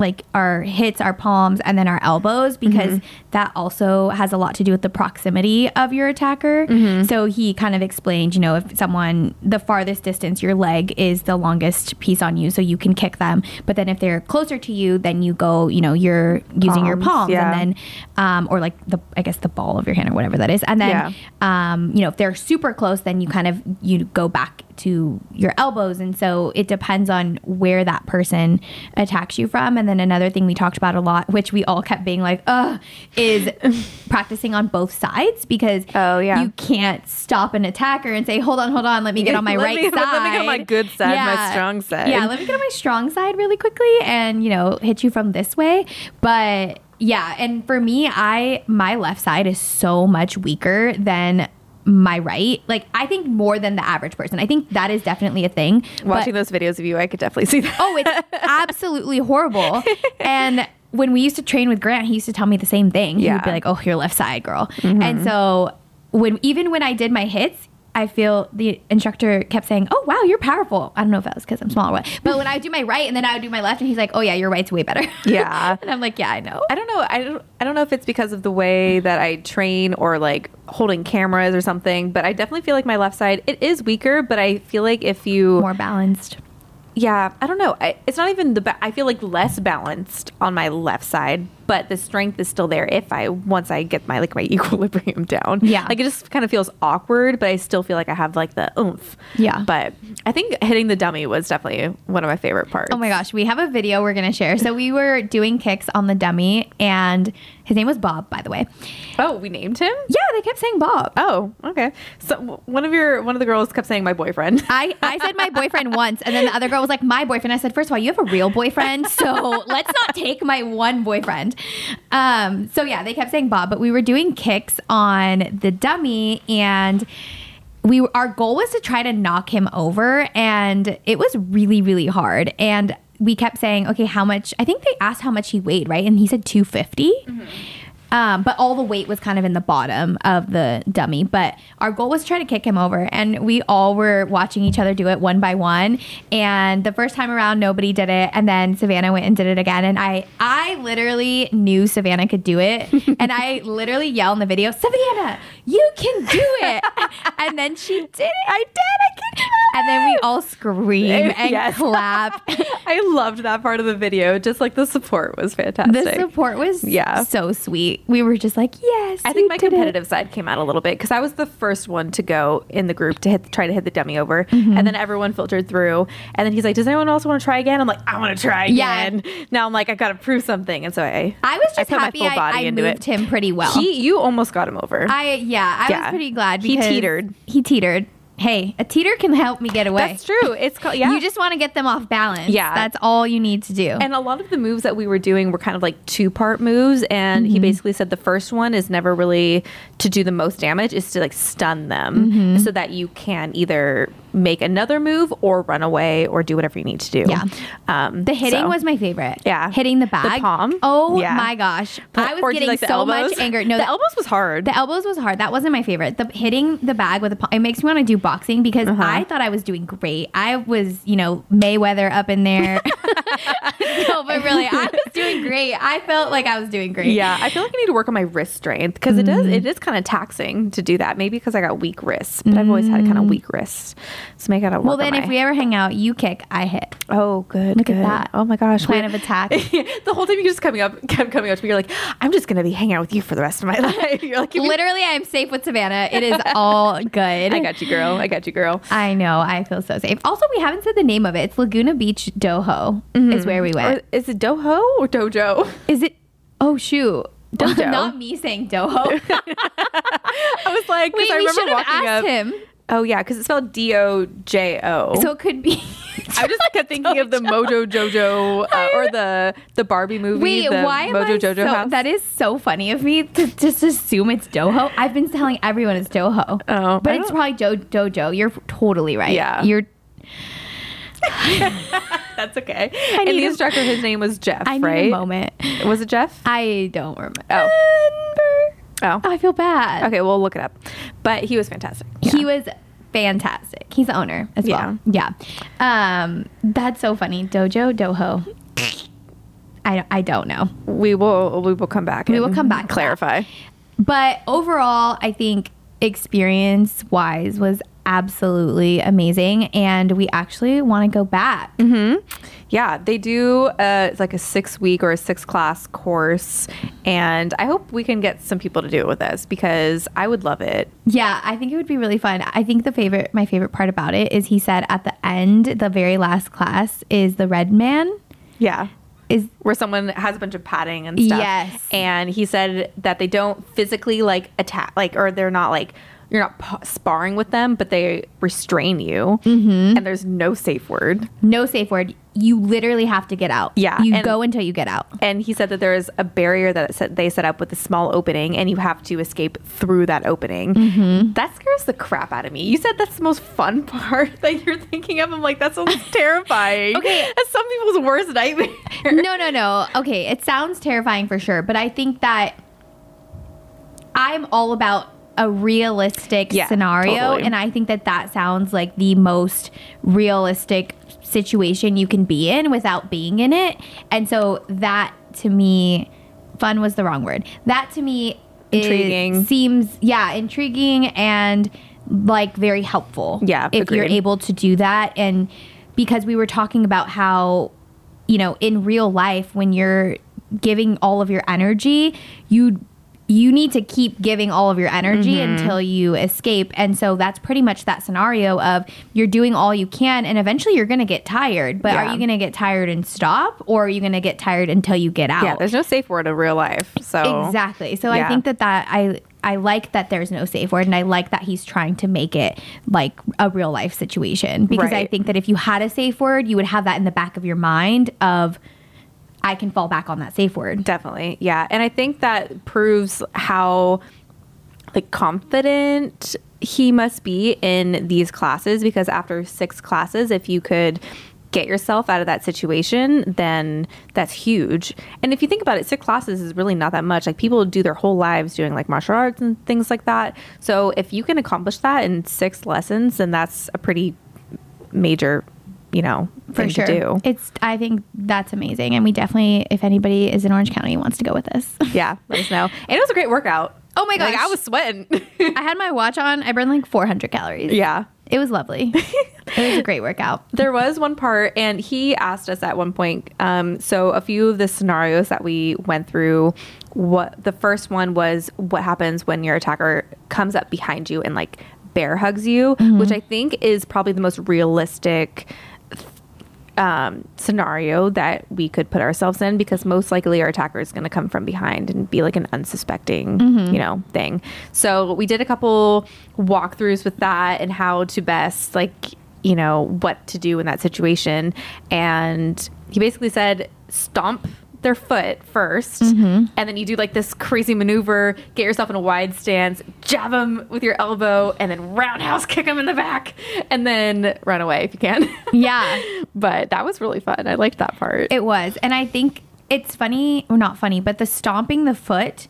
like our hits our palms and then our elbows because that also has a lot to do with the proximity of your attacker so he kind of explained you know if someone the farthest distance your leg is the longest piece on you so you can kick them but then if they're closer to you then you go you know you're using your Palms, palms yeah. and then um, or like the i guess the ball of your hand or whatever that is and then Yeah. um, you know, if they're super close, then you kind of you go back to your elbows, and so it depends on where that person attacks you from. And then another thing we talked about a lot, which we all kept being like, "Ugh," is practicing on both sides because Oh, yeah. you can't stop an attacker and say, "Hold on, hold on, let me get on my right me- side, let me get on my good side, my strong side." Yeah, let me get on my strong side really quickly and you know hit you from this way. But yeah and for me i my left side is so much weaker than my right. Like i think more than the average person. I think that is definitely a thing watching but, those videos of you i could definitely see that. Oh it's absolutely horrible. And when we used to train with grant he used to tell me the same thing Yeah. he would Mm-hmm. be like oh your left side girl and so when even when i did my hits I feel the instructor kept saying, "Oh wow, you're powerful." I don't know if that was because I'm small or what, but when I do my right and then I would do my left, and he's like, "Oh yeah, your right's way better." Yeah. and I'm like, "Yeah, I know." I don't know. I don't. I don't know if it's because of the way that I train or like holding cameras or something. But I definitely feel like my left side it is weaker. But I feel like if you, More balanced. Yeah, I don't know. I, it's not even the. Ba- I feel like less balanced on my left side, but the strength is still there. If I once I get my like my equilibrium down, Yeah. like it just kind of feels awkward. But I still feel like I have like the oomph. Yeah. But I think hitting the dummy was definitely one of my favorite parts. Oh my gosh, we have a video we're gonna share. So we were doing kicks on the dummy, and his name was Bob, by the way. Oh, we named him. Yeah, they kept saying Bob. Oh, okay. So one of your one of the girls kept saying my boyfriend. I, I said my boyfriend once, and then the other girl was like, my boyfriend. I said, first of all, you have a real boyfriend, so let's not take my one boyfriend. Um, so yeah, they kept saying Bob, but we were doing kicks on the dummy, and we our goal was to try to knock him over, and it was really really hard. And we kept saying, okay, how much? I think they asked how much he weighed, right? And he said two Um, but all the weight was kind of in the bottom of the dummy. But our goal was to try to kick him over, and we all were watching each other do it one by one. And the first time around, nobody did it, and then Savannah went and did it again. And I, I literally knew Savannah could do it, and I literally yelled in the video, "Savannah, you can do it!" and then she did it. I did. I can. And then we all scream and Yes. clap. I loved that part of the video. Just like the support was fantastic. the support was Yeah. so sweet. We were just like, yes. I think my did it." competitive side came out a little bit because I was the first one to go in the group to hit, try to hit the dummy over, Mm-hmm. and then everyone filtered through. And then he's like, "Does anyone else want to try again?" I'm like, "I want to try Yeah. again." Now I'm like, I got to prove something, and so I I was just my happy full I, body I moved it. him pretty well. He, you almost got him over. I yeah, I Yeah. was pretty glad He teetered. He teetered. Hey, a teeter can help me get away. That's true. It's called yeah. You just want to get them off balance. Yeah. That's all you need to do. And a lot of the moves that we were doing were kind of like two part moves. And Mm-hmm. he basically said the first one is never really to do the most damage, is to like stun them Mm-hmm. so that you can either make another move or run away or do whatever you need to do. Yeah. Um, the hitting so- was my favorite. Yeah. Hitting the bag. The palm? Oh Yeah. my gosh. I was Or do you getting like so much anger. No, the the, elbows was hard. the elbows was hard. That wasn't my favorite. The hitting the bag with the palm, it makes me want to do boxing because Uh-huh. I thought I was doing great. I was, you know, Mayweather up in there. no, but really, I was doing great. I felt like I was doing great. yeah, I feel like I need to work on my wrist strength because it does. It mm-hmm. is kind of taxing to do that. Maybe because I got weak wrists, but I've always had kind of mm. weak wrists. So maybe I gotta Well, then if my- we ever hang out, you kick, I hit. Oh, good. Look at that. Oh my gosh. Plan of attack. the whole time you just coming up, kept coming up to me. You're like, I'm just gonna be hanging out with you for the rest of my life. You're like, Literally, I'm safe with Savannah. It is all good. I got you, girl. I got you, girl. I know. I feel so safe. Also, we haven't said the name of it. It's Laguna Beach Doho is where we Or went. is it Doho or Dojo? Is it? Oh shoot! Dojo. Not me saying Doho. I was like, Wait, I we remember should have walking asked up. him. Oh yeah, because it's spelled D O J O. So it could be. I was just kept thinking of the Mojo Jojo uh, or the the Barbie movie. Wait, why am Mojo I Jojo so, house. That is so funny of me to just assume it's Doho. I've been telling everyone it's Doho. Oh, but it's probably Jo Dojo. You're totally right. Yeah. You're. That's okay. I and the instructor, his name was Jeff, I need right? a moment. Was it Jeff? I don't remember. Oh. Oh. I feel bad. Okay, we'll look it up. But he was fantastic. He was fantastic. He's the owner as well. Yeah. Um, that's so funny. Dojo, Doho. I don't, I don't know. we will we will come back. We will come back Clarify. But overall, I think experience wise was absolutely amazing. And we actually want to go back. Yeah, they do uh, it's like a six week or a six class course, and I hope we can get some people to do it with us because I would love it. Yeah, I think it would be really fun. I think the favorite, my favorite part about it is he said at the end, the very last class is the red man. Yeah. Is Where someone has a bunch of padding and stuff. Yes. And he said that they don't physically like attack, like, or they're not like, you're not pa- sparring with them, but they restrain you. Mm-hmm. And there's no safe word. no safe word. You literally have to get out. Yeah, You and- go until you get out. And he said that there is a barrier that set, they set up with a small opening, and you have to escape through that opening. Mm-hmm. That scares the crap out of me. You said that's the most fun part that you're thinking of. I'm like, that sounds terrifying. Okay. That's some people's worst nightmare. no, no, no. Okay, it sounds terrifying for sure, but I think that I'm all about a realistic Yeah, scenario, totally. and I think that that sounds like the most realistic situation you can be in without being in it. And so that to me, fun was the wrong word. That to me Intriguing. seems yeah intriguing and like very helpful. Yeah, if you're able to do that, and because we were talking about how you know, in real life, when you're giving all of your energy, you you need to keep giving all of your energy Mm-hmm. until you escape. And so that's pretty much that scenario of you're doing all you can and eventually you're going to get tired. But Yeah. are you going to get tired and stop or are you going to get tired until you get out? yeah, there's no safe word in real life. So Exactly. So I think that that I I like that there's no safe word and I like that he's trying to make it like a real life situation because I think that if you had a safe word, you would have that in the back of your mind of I can fall back on that safe word. Definitely. Yeah. And I think that proves how like confident he must be in these classes because after six classes, if you could get yourself out of that situation, then that's huge. And if you think about it, six classes is really not that much. Like people do their whole lives doing like martial arts and things like that. So if you can accomplish that in six lessons, then that's a pretty major, you know, For sure. do. It's I think that's amazing. And we definitely if anybody is in Orange County wants to go with us. yeah, let us know. And it was a great workout. Oh my Like gosh. I was sweating. I had my watch on. I burned like 400 calories. yeah. It was lovely. it was a great workout. There was one part, and he asked us at one point. Um, so a few of the scenarios that we went through. What the first one was, what happens when your attacker comes up behind you and like bear hugs you, which I think is probably the most realistic um, scenario that we could put ourselves in because most likely our attacker is going to come from behind and be like an unsuspecting, you know, thing. So we did a couple walkthroughs with that and how to best like, you know, what to do in that situation. And he basically said, stomp their foot 1st mm-hmm. and then you do like this crazy maneuver get yourself in a wide stance jab them with your elbow and then roundhouse kick them in the back and then run away if you can Yeah. but that was really fun. I liked that part. It was. And I think it's funny, or not funny, but the stomping the foot,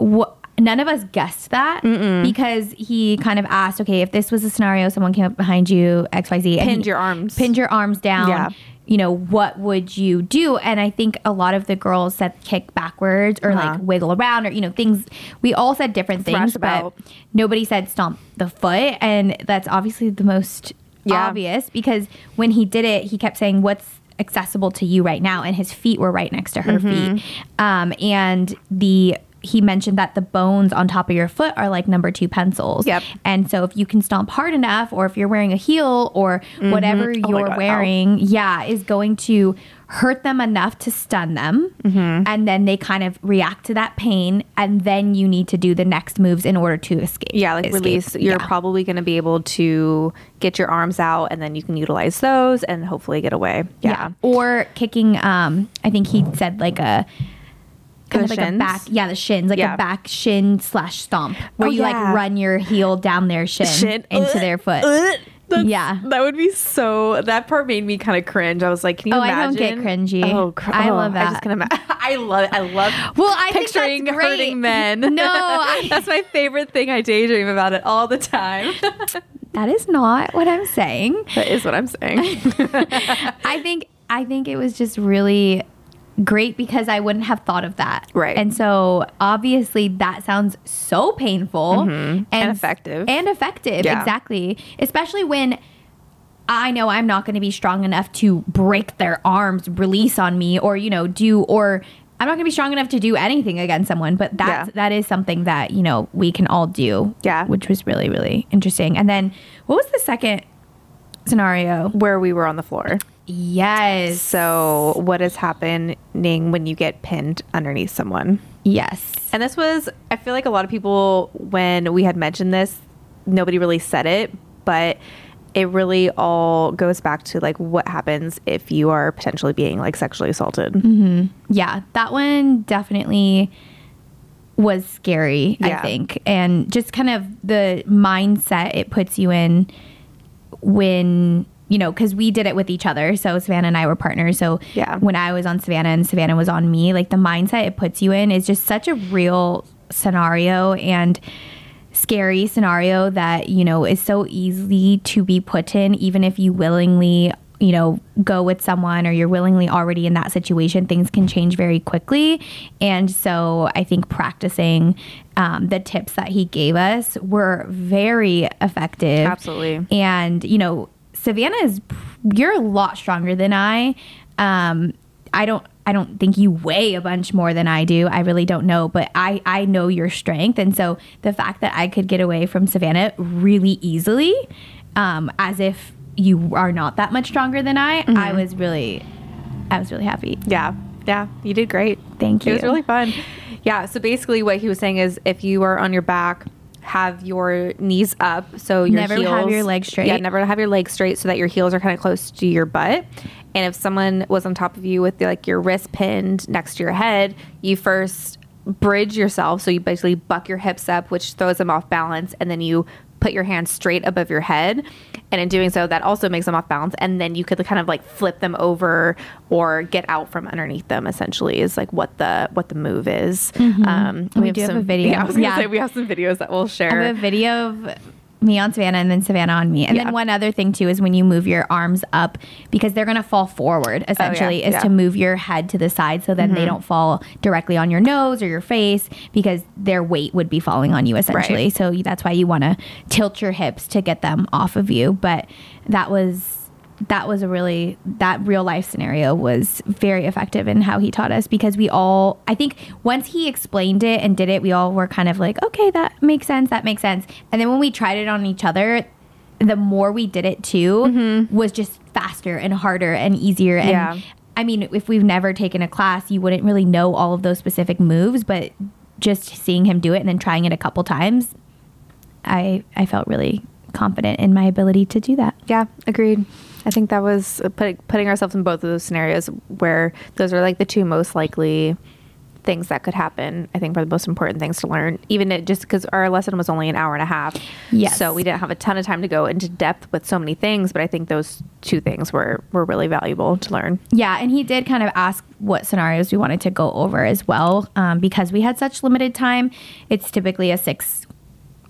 wh- none of us guessed that because he kind of asked, okay, if this was a scenario, someone came up behind you, XYZ, Pinned your arms. pinned your arms down. Yeah. You know, what would you do? And I think a lot of the girls said kick backwards or Uh-huh. like wiggle around or, you know, things. We all said different Thrash things, about. but nobody said stomp the foot. And that's obviously the most Yeah. obvious because when he did it, he kept saying, What's accessible to you right now? And his feet were right next to her Mm-hmm. feet. Um, and the he mentioned that the bones on top of your foot are like number two pencils. Yep. And so if you can stomp hard enough, or if you're wearing a heel, or whatever Oh you're God, ow. wearing, yeah, is going to hurt them enough to stun them. Mm-hmm. And then they kind of react to that pain. And then you need to do the next moves in order to escape. yeah, like escape. release. You're Yeah. probably going to be able to get your arms out, and then you can utilize those and hopefully get away. Yeah, Or kicking, um, I think he said like a kind The of like shins? a back, yeah, the shins, like Yeah. a back shin slash stomp, where Oh, you yeah. like run your heel down their shin, Shin. into their foot. Yeah. that would be so. That part made me kind of cringe. I was like, "Can you Oh, I imagine?" don't get cringy. Oh, cr- oh, I oh, love I just that. can imagine. I love. I love. Well, I think picturing great. hurting men. No, I- that's my favorite thing. I daydream about it all the time. That is not what I'm saying. that is what I'm saying. I think I think it was just really great because I wouldn't have thought of that. Right. And so obviously that sounds so painful and, Mm-hmm. And effective. And effective, Yeah. exactly. Especially when I know I'm not going to be strong enough to break their arms, release on me, or you know, do or I'm not going to be strong enough to do anything against someone. But that's Yeah. that is something that you know we can all do. Yeah. which was really really interesting. And then what was the second scenario? Where we were on the floor. Yes. So, what is happening when you get pinned underneath someone? Yes. And this was, I feel like a lot of people, when we had mentioned this, nobody really said it, but it really all goes back to like what happens if you are potentially being like sexually assaulted. Mm-hmm. Yeah, that one definitely was scary, I think. And just kind of the mindset it puts you in when, you know, because we did it with each other. So Savannah and I were partners. So Yeah. when I was on Savannah and Savannah was on me, like the mindset it puts you in is just such a real scenario and scary scenario that, you know, is so easy to be put in, even if you willingly you know go with someone or you're willingly already in that situation things can change very quickly and so i think practicing um, the tips that he gave us were very effective Absolutely. and you know savannah is you're a lot stronger than i um, i don't i don't think you weigh a bunch more than i do i really don't know but i i know your strength and so the fact that i could get away from savannah really easily um, as if you are not that much stronger than i i was really i was really happy Yeah. Yeah. You did great. Thank you. It was really fun. Yeah. So basically, what he was saying is if you are on your back, have your knees up. So your Never heels, have your legs straight. Yeah. Never have your legs straight so that your heels are kind of close to your butt. And if someone was on top of you with like your wrist pinned next to your head, you first bridge yourself. So you basically buck your hips up, which throws them off balance, and then you put your hands straight above your head. And in doing so, that also makes them off balance. And then you could kind of like flip them over or get out from underneath them. Essentially, is like what the what the move is. Um, We do have a video. Yeah, I was gonna Yeah. say we have some videos that we'll I share. have a video of me on Savannah and then Savannah on me. And Yeah. then one other thing too is when you move your arms up because they're gonna fall forward oh, essentially is yeah. to move your head to the side so that they mm-hmm. don't fall directly on your nose or your face because their weight would be falling on you essentially. Right. So that's why you want to tilt your hips to get them off of you. But that was that was a really that real life scenario was very effective in how he taught us because we all I think once he explained it and did it we all were kind of like okay that makes sense that makes sense and then when we tried it on each other the more we did it too mm-hmm. was just faster and harder and easier and Yeah. I mean if we've never taken a class you wouldn't really know all of those specific moves but just seeing him do it and then trying it a couple times I I felt really confident in my ability to do that. Yeah, agreed. I think that was uh, put, putting ourselves in both of those scenarios where those are like the two most likely things that could happen. I think were the most important things to learn, even it, just because our lesson was only an hour and a half. Yes. So we didn't have a ton of time to go into depth with so many things, but I think those two things were were really valuable to learn. Yeah, and he did kind of ask what scenarios we wanted to go over as well. Um, because we had such limited time, it's typically a six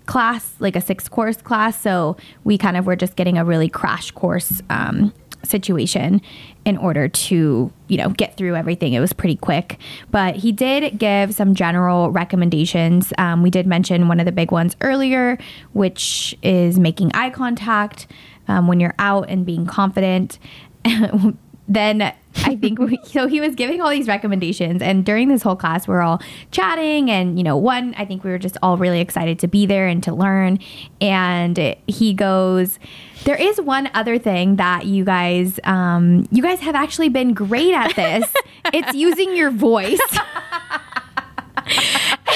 class, like a six course class. So we kind of were just getting a really crash course um, situation in order to, you know, get through everything. It was pretty quick. But he did give some general recommendations. Um, we did mention one of the big ones earlier, which is making eye contact um, when you're out and being confident. then I think we, so. He was giving all these recommendations, and during this whole class, we're all chatting. And you know, one, I think we were just all really excited to be there and to learn. And he goes, "There is one other thing that you guys, um, you guys have actually been great at this. it's using your voice."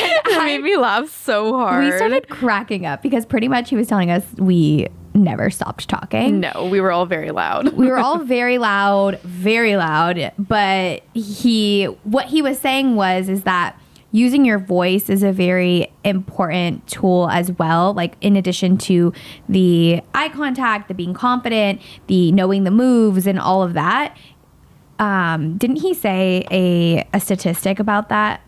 It made me laugh so hard. we started cracking up because pretty much he was telling us we never stopped talking. No, we were all very loud. we were all very loud, very loud. But he, what he was saying was, is that using your voice is a very important tool as well. Like in addition to the eye contact, the being confident, the knowing the moves, and all of that. Um, didn't he say a a statistic about that?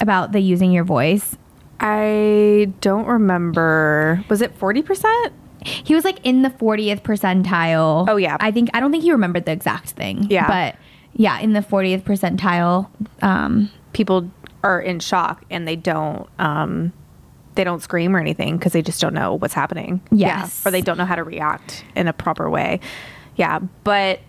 About the using your voice. I don't remember. Was it forty percent? He was like in the 40th percentile. Oh, yeah. I think I don't think he remembered the exact thing. Yeah. But yeah, in the 40th percentile. Um people are in shock and they don't um they don't scream or anything because they just don't know what's happening Yes. yeah. or they don't know how to react in a proper way yeah but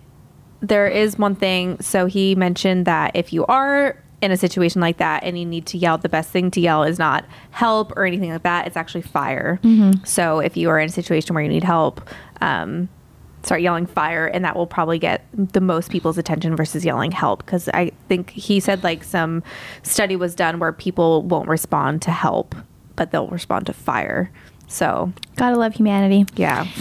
there is one thing so he mentioned that if you are in a situation like that and you need to yell the best thing to yell is not help or anything like that. It's actually fire. So if you are in a situation where you need help um start yelling fire and that will probably get the most people's attention versus yelling help. Because i think he said like some study was done where people won't respond to help but they'll respond to fire so gotta love humanity. yeah.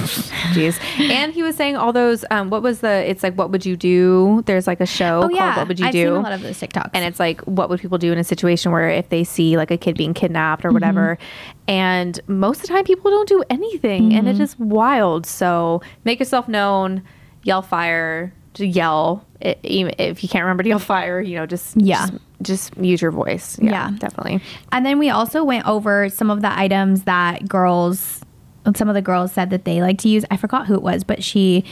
Jeez. And he was saying all those um what was the it's like what would you do? There's like a show Oh called yeah. what would you I've do seen a lot of those TikToks. and it's like what would people do in a situation where if they see like a kid being kidnapped or whatever? And most of the time people don't do anything. And it is wild. So make yourself known. Yell fire. To yell. It, if you can't remember to yell fire you know just Yeah. just, just use your voice yeah, Yeah. definitely And then we also went over some of the items that girls, some of the girls said that they like to use. I forgot who it was, but she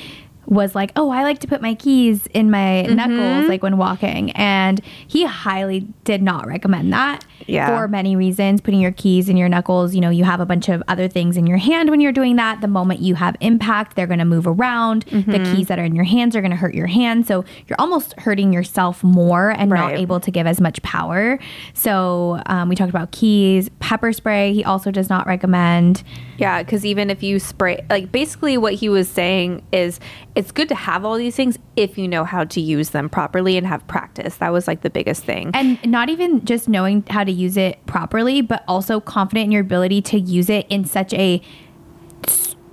was like, "Oh, I like to put my keys in my Mm-hmm. knuckles like when walking." And he highly did not recommend that Yeah. for many reasons. Putting your keys in your knuckles, you know, you have a bunch of other things in your hand when you're doing that. The moment you have impact, they're going to move around. The Mm-hmm. keys that are in your hands are going to hurt your hand, so you're almost hurting yourself more and not able to give as much power. So um, we talked about keys, pepper spray. He also does not recommend. Yeah, because even if you spray, like basically what he was saying is it's good to have all these things if you know how to use them properly and have practice. That was like the biggest thing. And not even just knowing how to use it properly, but also confident in your ability to use it in such a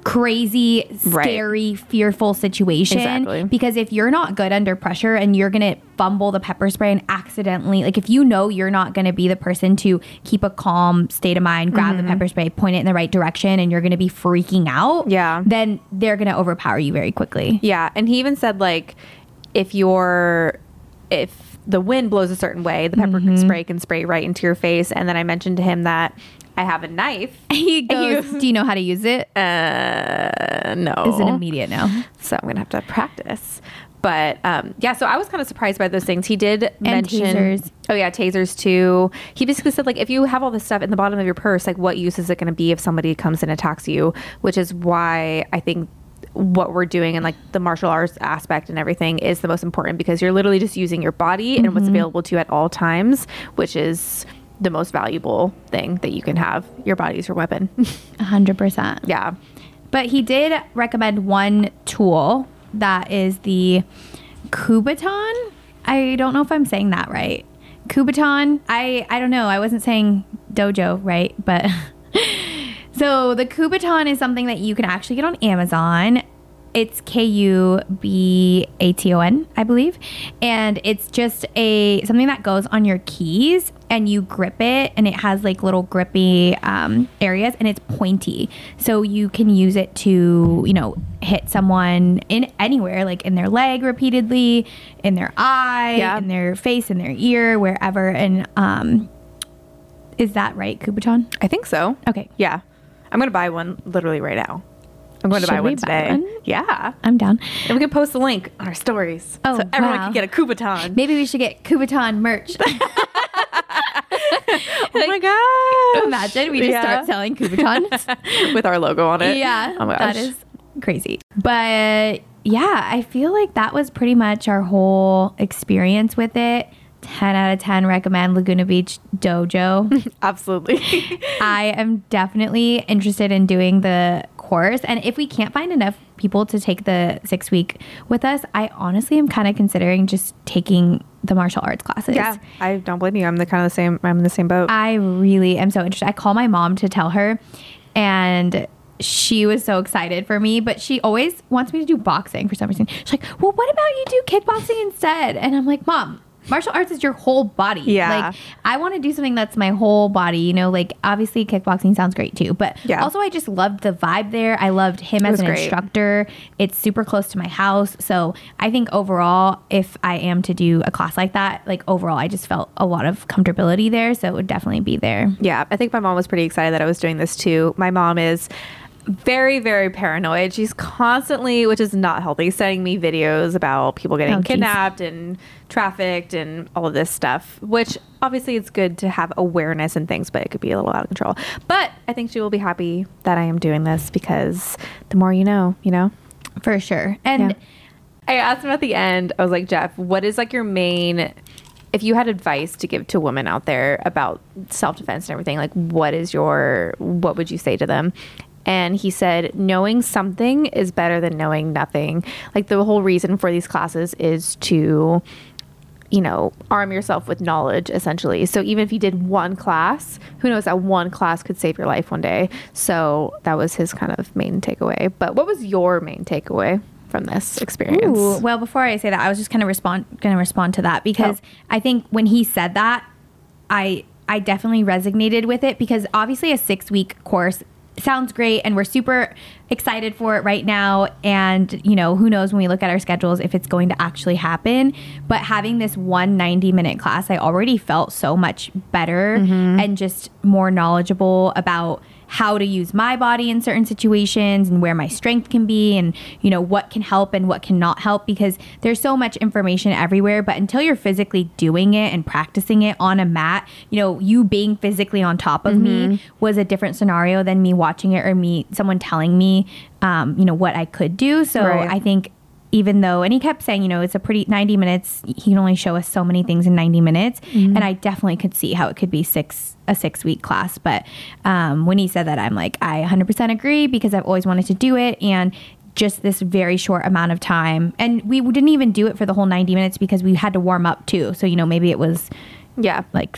crazy, Right. scary, fearful situation. Exactly. Because if you're not good under pressure and you're gonna fumble the pepper spray and accidentally, like if you know you're not gonna be the person to keep a calm state of mind, grab Mm-hmm. the pepper spray, point it in the right direction, and you're gonna be freaking out, Yeah. then they're gonna overpower you very quickly. Yeah, and he even said like if you're if the wind blows a certain way, the pepper Mm-hmm. spray can spray right into your face. And then I mentioned to him that I have a knife. He goes, "Do you know how to use it?" Uh, no, Is an immediate no. so I'm gonna have to practice. But um, yeah, so I was kind of surprised by those things. He did mention tasers. Oh yeah, tasers too. He basically said like if you have all this stuff in the bottom of your purse, like what use is it going to be if somebody comes and attacks you? Which is why I think what we're doing and like the martial arts aspect and everything is the most important because you're literally just using your body and what's available to you at all times, which is the most valuable thing that you can have. Your body is your weapon. A hundred percent. yeah. But he did recommend one tool that is the Kubaton. I don't know if I'm saying that right. Kubaton. I I don't know. I wasn't saying dojo right, but so the Kubaton is something that you can actually get on Amazon. It's K U B A T O N, I believe, and it's just a something that goes on your keys, and you grip it, and it has like little grippy um, areas, and it's pointy, so you can use it to you know hit someone in anywhere, like in their leg repeatedly, in their eye, Yeah. in their face, in their ear, wherever, and um, is that right, Kubaton? I think so. Okay, Yeah. I'm going to buy one literally right now. I'm going to Should buy one buy today. one? Yeah. I'm down. And we can post the link on our stories. Oh, so everyone wow. can get a Kubaton. Maybe we should get Kubaton merch. oh my god. Imagine we just start selling Kubotons. with our logo on it. yeah, Oh my that gosh. is crazy. But yeah, I feel like that was pretty much our whole experience with it. 10 out of 10 recommend Laguna Beach Dojo. Absolutely. I am definitely interested in doing the course. And if we can't find enough people to take the six week with us, I honestly am kind of considering just taking the martial arts classes. yeah. I don't blame you. I'm the kind of the same I'm in the same boat. I really am so interested. I call my mom to tell her, and she was so excited for me, but she always wants me to do boxing for some reason. She's like, Well, what about you do kickboxing instead? And I'm like, Mom, martial arts is your whole body. Yeah. Like, I want to do something that's my whole body, you know, like obviously kickboxing sounds great too, but Yeah. also I just loved the vibe there. I loved him as an great. instructor. It's super close to my house. So I think overall, if I am to do a class like that, like overall, I just felt a lot of comfortability there. So it would definitely be there. Yeah, I think my mom was pretty excited that I was doing this too. My mom is very, very paranoid. She's constantly, which is not healthy, sending me videos about people getting Oh, geez. kidnapped and trafficked and all of this stuff, which obviously it's good to have awareness and things, but it could be a little out of control. But I think she will be happy that I am doing this because the more you know, you know? For sure. And Yeah. I asked him at the end, I was like, Jeff, what is like your main if you had advice to give to women out there about self-defense and everything, like what is your what would you say to them? And he said, knowing something is better than knowing nothing. Like the whole reason for these classes is to you know, arm yourself with knowledge essentially. So even if you did one class, who knows that one class could save your life one day. So that was his kind of main takeaway. But what was your main takeaway from this experience? Ooh, well, before I say that, I was just kind of respond going to respond to that because Oh. I think when he said that, I I definitely resonated with it because obviously a six week course sounds great and we're super excited for it right now. And you know who knows when we look at our schedules if it's going to actually happen. But having this one 90 minute class i already felt so much better mm-hmm. and just more knowledgeable about how to use my body in certain situations and where my strength can be and you know what can help and what cannot help because there's so much information everywhere. But until you're physically doing it and practicing it on a mat you know you being physically on top of me was a different scenario than me watching it or me someone telling me um, you know what i could do. So Right. i think even though and he kept saying you know it's a pretty 90 minutes he can only show us so many things in 90 minutes and i definitely could see how it could be six a six week class but um, when he said that i'm like i 100% agree because i've always wanted to do it and just this very short amount of time and we didn't even do it for the whole 90 minutes because we had to warm up too so you know maybe it was Yeah. like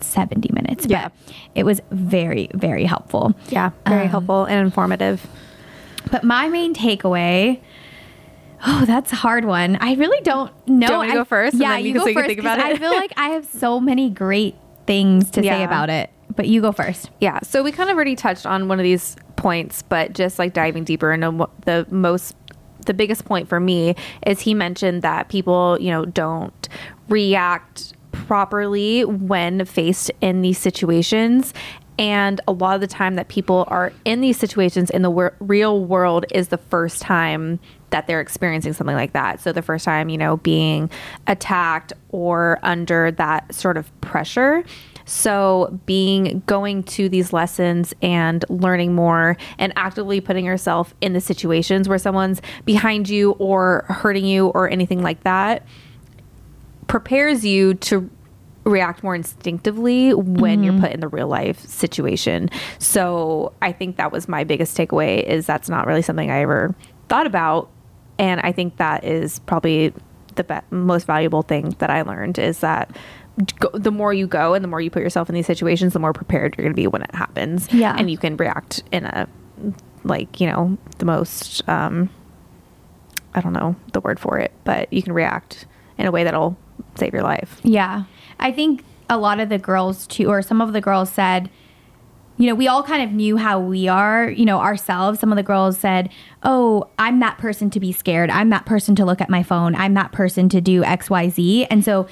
70 minutes Yeah. but it was very very helpful Yeah. Very Um, helpful and informative. But my main takeaway. Oh, that's a hard one. I really don't know. Do you want to go first, and Yeah, then you, you can- go so you first. think about 'cause it? I feel like I have so many great things to say about it. But you go first. Yeah, so we kind of already touched on one of these points, but just like diving deeper into the most the biggest point for me is he mentioned that people, you know, don't react properly when faced in these situations. And a lot of the time that people are in these situations in the wor- real world is the first time that they're experiencing something like that. So the first time, you know, being attacked or under that sort of pressure. So being going to these lessons and learning more and actively putting yourself in the situations where someone's behind you or hurting you or anything like that prepares you to react more instinctively when you're mm-hmm. put in the real life situation. So I think that was my biggest takeaway is that's not really something I ever thought about and I think that is probably the be- most valuable thing that I learned is that go, the more you go and the more you put yourself in these situations, the more prepared you're going to be when it happens. Yeah. And you can react in a, like, you know, the most, um, I don't know the word for it, but you can react in a way that'll save your life. Yeah. I think a lot of the girls too, or some of the girls said, you know, we all kind of knew how we are, you know, ourselves. Some of the girls said, Oh, I'm that person to be scared. I'm that person to look at my phone. I'm that person to do XYZ. And so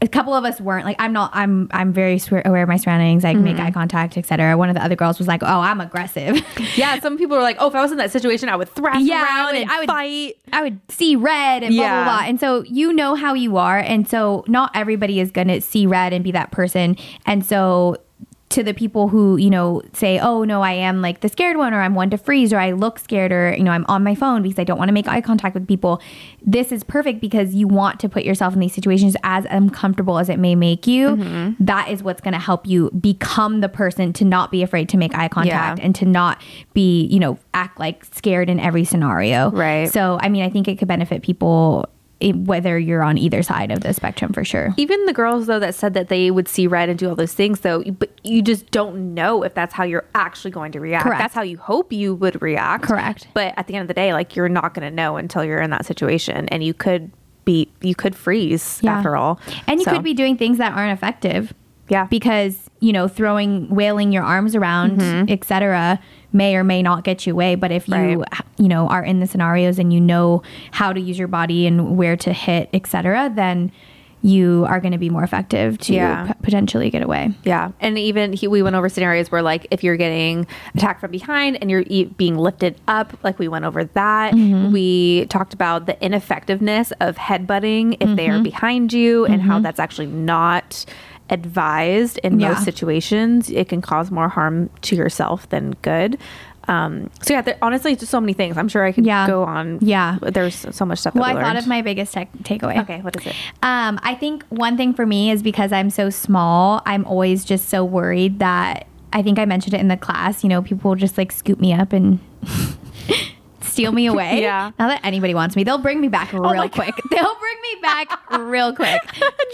a couple of us weren't like, I'm not, I'm, I'm very aware of my surroundings. I can make mm-hmm. eye contact, etc. One of the other girls was like, Oh, I'm aggressive. Yeah, some people were like, "Oh, if I was in that situation, I would thrash Yeah, I around would- and I would- fight." I would see red and blah blah blah. And so you know how you are, and so not everybody is gonna see red and be that person. And so to the people who you know say, "Oh no, I am like the scared one, or I'm one to freeze, or I look scared, or you know I'm on my phone because I don't want to make eye contact with people," this is perfect because you want to put yourself in these situations as uncomfortable as it may make you. Mm-hmm. That is what's going to help you become the person to not be afraid to make eye contact Yeah. and to not be you know act like scared in every scenario. Right. So, I mean, I think it could benefit people whether you're on either side of the spectrum for sure. Even the girls though that said that they would see red and do all those things though, but you just don't know if that's how you're actually going to react. Correct. That's how you hope you would react. Correct. But at the end of the day, like you're not going to know until you're in that situation, and you could be you could freeze Yeah. after all, And you So, could be doing things that aren't effective. Yeah. Because, you know, throwing, wailing your arms around, etc., may or may not get you away. But if you, Mm-hmm. Right. you know, are in the scenarios and you know how to use your body and where to hit, etc., then you are going to be more effective to Yeah. p- potentially get away. Yeah, and even he, we went over scenarios where, like, if you're getting attacked from behind and you're e- being lifted up, like we went over that. Mm-hmm. We talked about the ineffectiveness of headbutting if they are Mm-hmm. behind you, and how that's actually not advised in Yeah. most situations. It can cause more harm to yourself than good. Um, so yeah, there, honestly, just so many things. I'm sure I could Yeah. go on. Yeah. there's so much stuff. Well, that I we thought of my biggest tech takeaway. Okay, what is it? Um, I think one thing for me is because I'm so small, I'm always just so worried that I think I mentioned it in the class. You know, people will just like scoop me up and steal me away. Yeah. Now that anybody wants me. They'll bring me back real my quick. They'll bring me back real quick.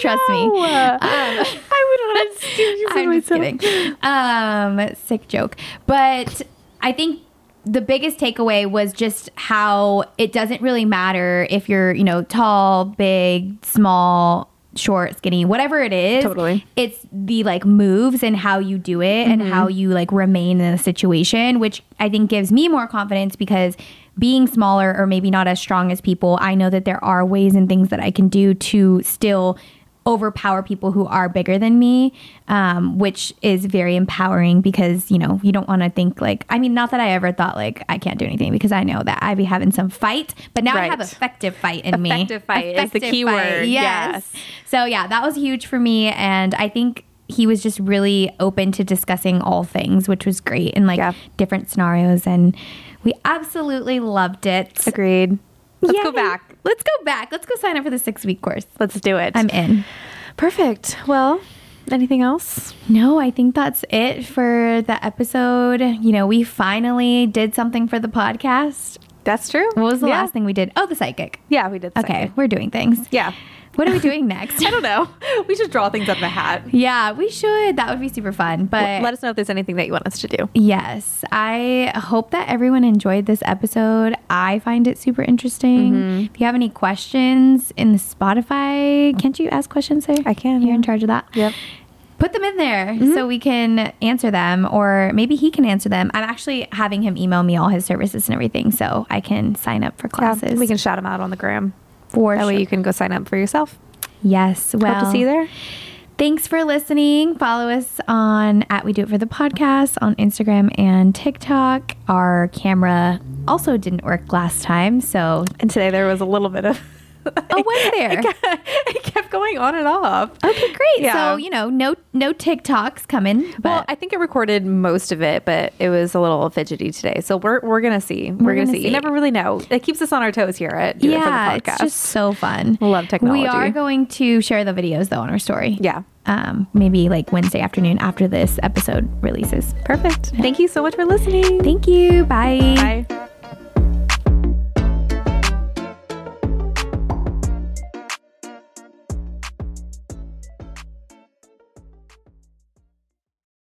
Trust me. Um, I would want to steal you from I'm just myself. kidding. Um, sick joke. But I think the biggest takeaway was just how it doesn't really matter if you're, you know, tall, big, small, short, skinny, whatever it is. Totally. It's the like moves and how you do it and how you like remain in the situation, which I think gives me more confidence because being smaller or maybe not as strong as people, I know that there are ways and things that I can do to still overpower people who are bigger than me, um, which is very empowering because you know you don't want to think like I mean not that I ever thought like I can't do anything because I know that I'd be having some fight, but now I have effective fight in me. Effective fight is the key word, yes. So yeah, that was huge for me, and I think he was just really open to discussing all things, which was great, and like Yeah. different scenarios, and we absolutely loved it. Agreed. Let's go back. Let's go back. Let's go sign up for the six week course. Let's do it. I'm in. perfect. Well, anything else? No, I think that's it for the episode. You know, we finally did something for the podcast. That's true. What was the yeah. last thing we did? Oh, the psychic. Yeah, we did. Okay, we're doing things. Yeah. What are we doing next? I don't know. We should draw things out of a hat. yeah, we should. That would be super fun. But Let us know if there's anything that you want us to do. Yes, I hope that everyone enjoyed this episode. I find it super interesting. Mm-hmm. If you have any questions in the Spotify, can't you ask questions there? I can, You're yeah. in charge of that. Yep. Put them in there Mm-hmm. so we can answer them, or maybe he can answer them. I'm actually having him email me all his services and everything, so I can sign up for classes. we can shout him out on the gram. For That sure. way you can go sign up for yourself. yes. Well, Hope to see you there. Thanks for listening. Follow us on at We Do It For The Podcast on Instagram and TikTok. Our camera also didn't work last time, so And today there was a little bit of. Oh, was there? it, kept, it kept going on and off. okay, great. Yeah. So you know, no no TikToks coming, but Well, I think it recorded most of it, but it was a little fidgety today. So we're we're gonna see. We're, gonna, gonna see. see. You never really know. It keeps us on our toes here at Do It yeah, the podcast. it's just so fun. Love technology. We are going to share the videos though on our story. yeah. Um, maybe like Wednesday afternoon after this episode releases. Perfect. Thank you so much for listening. Thank you. Bye. Bye.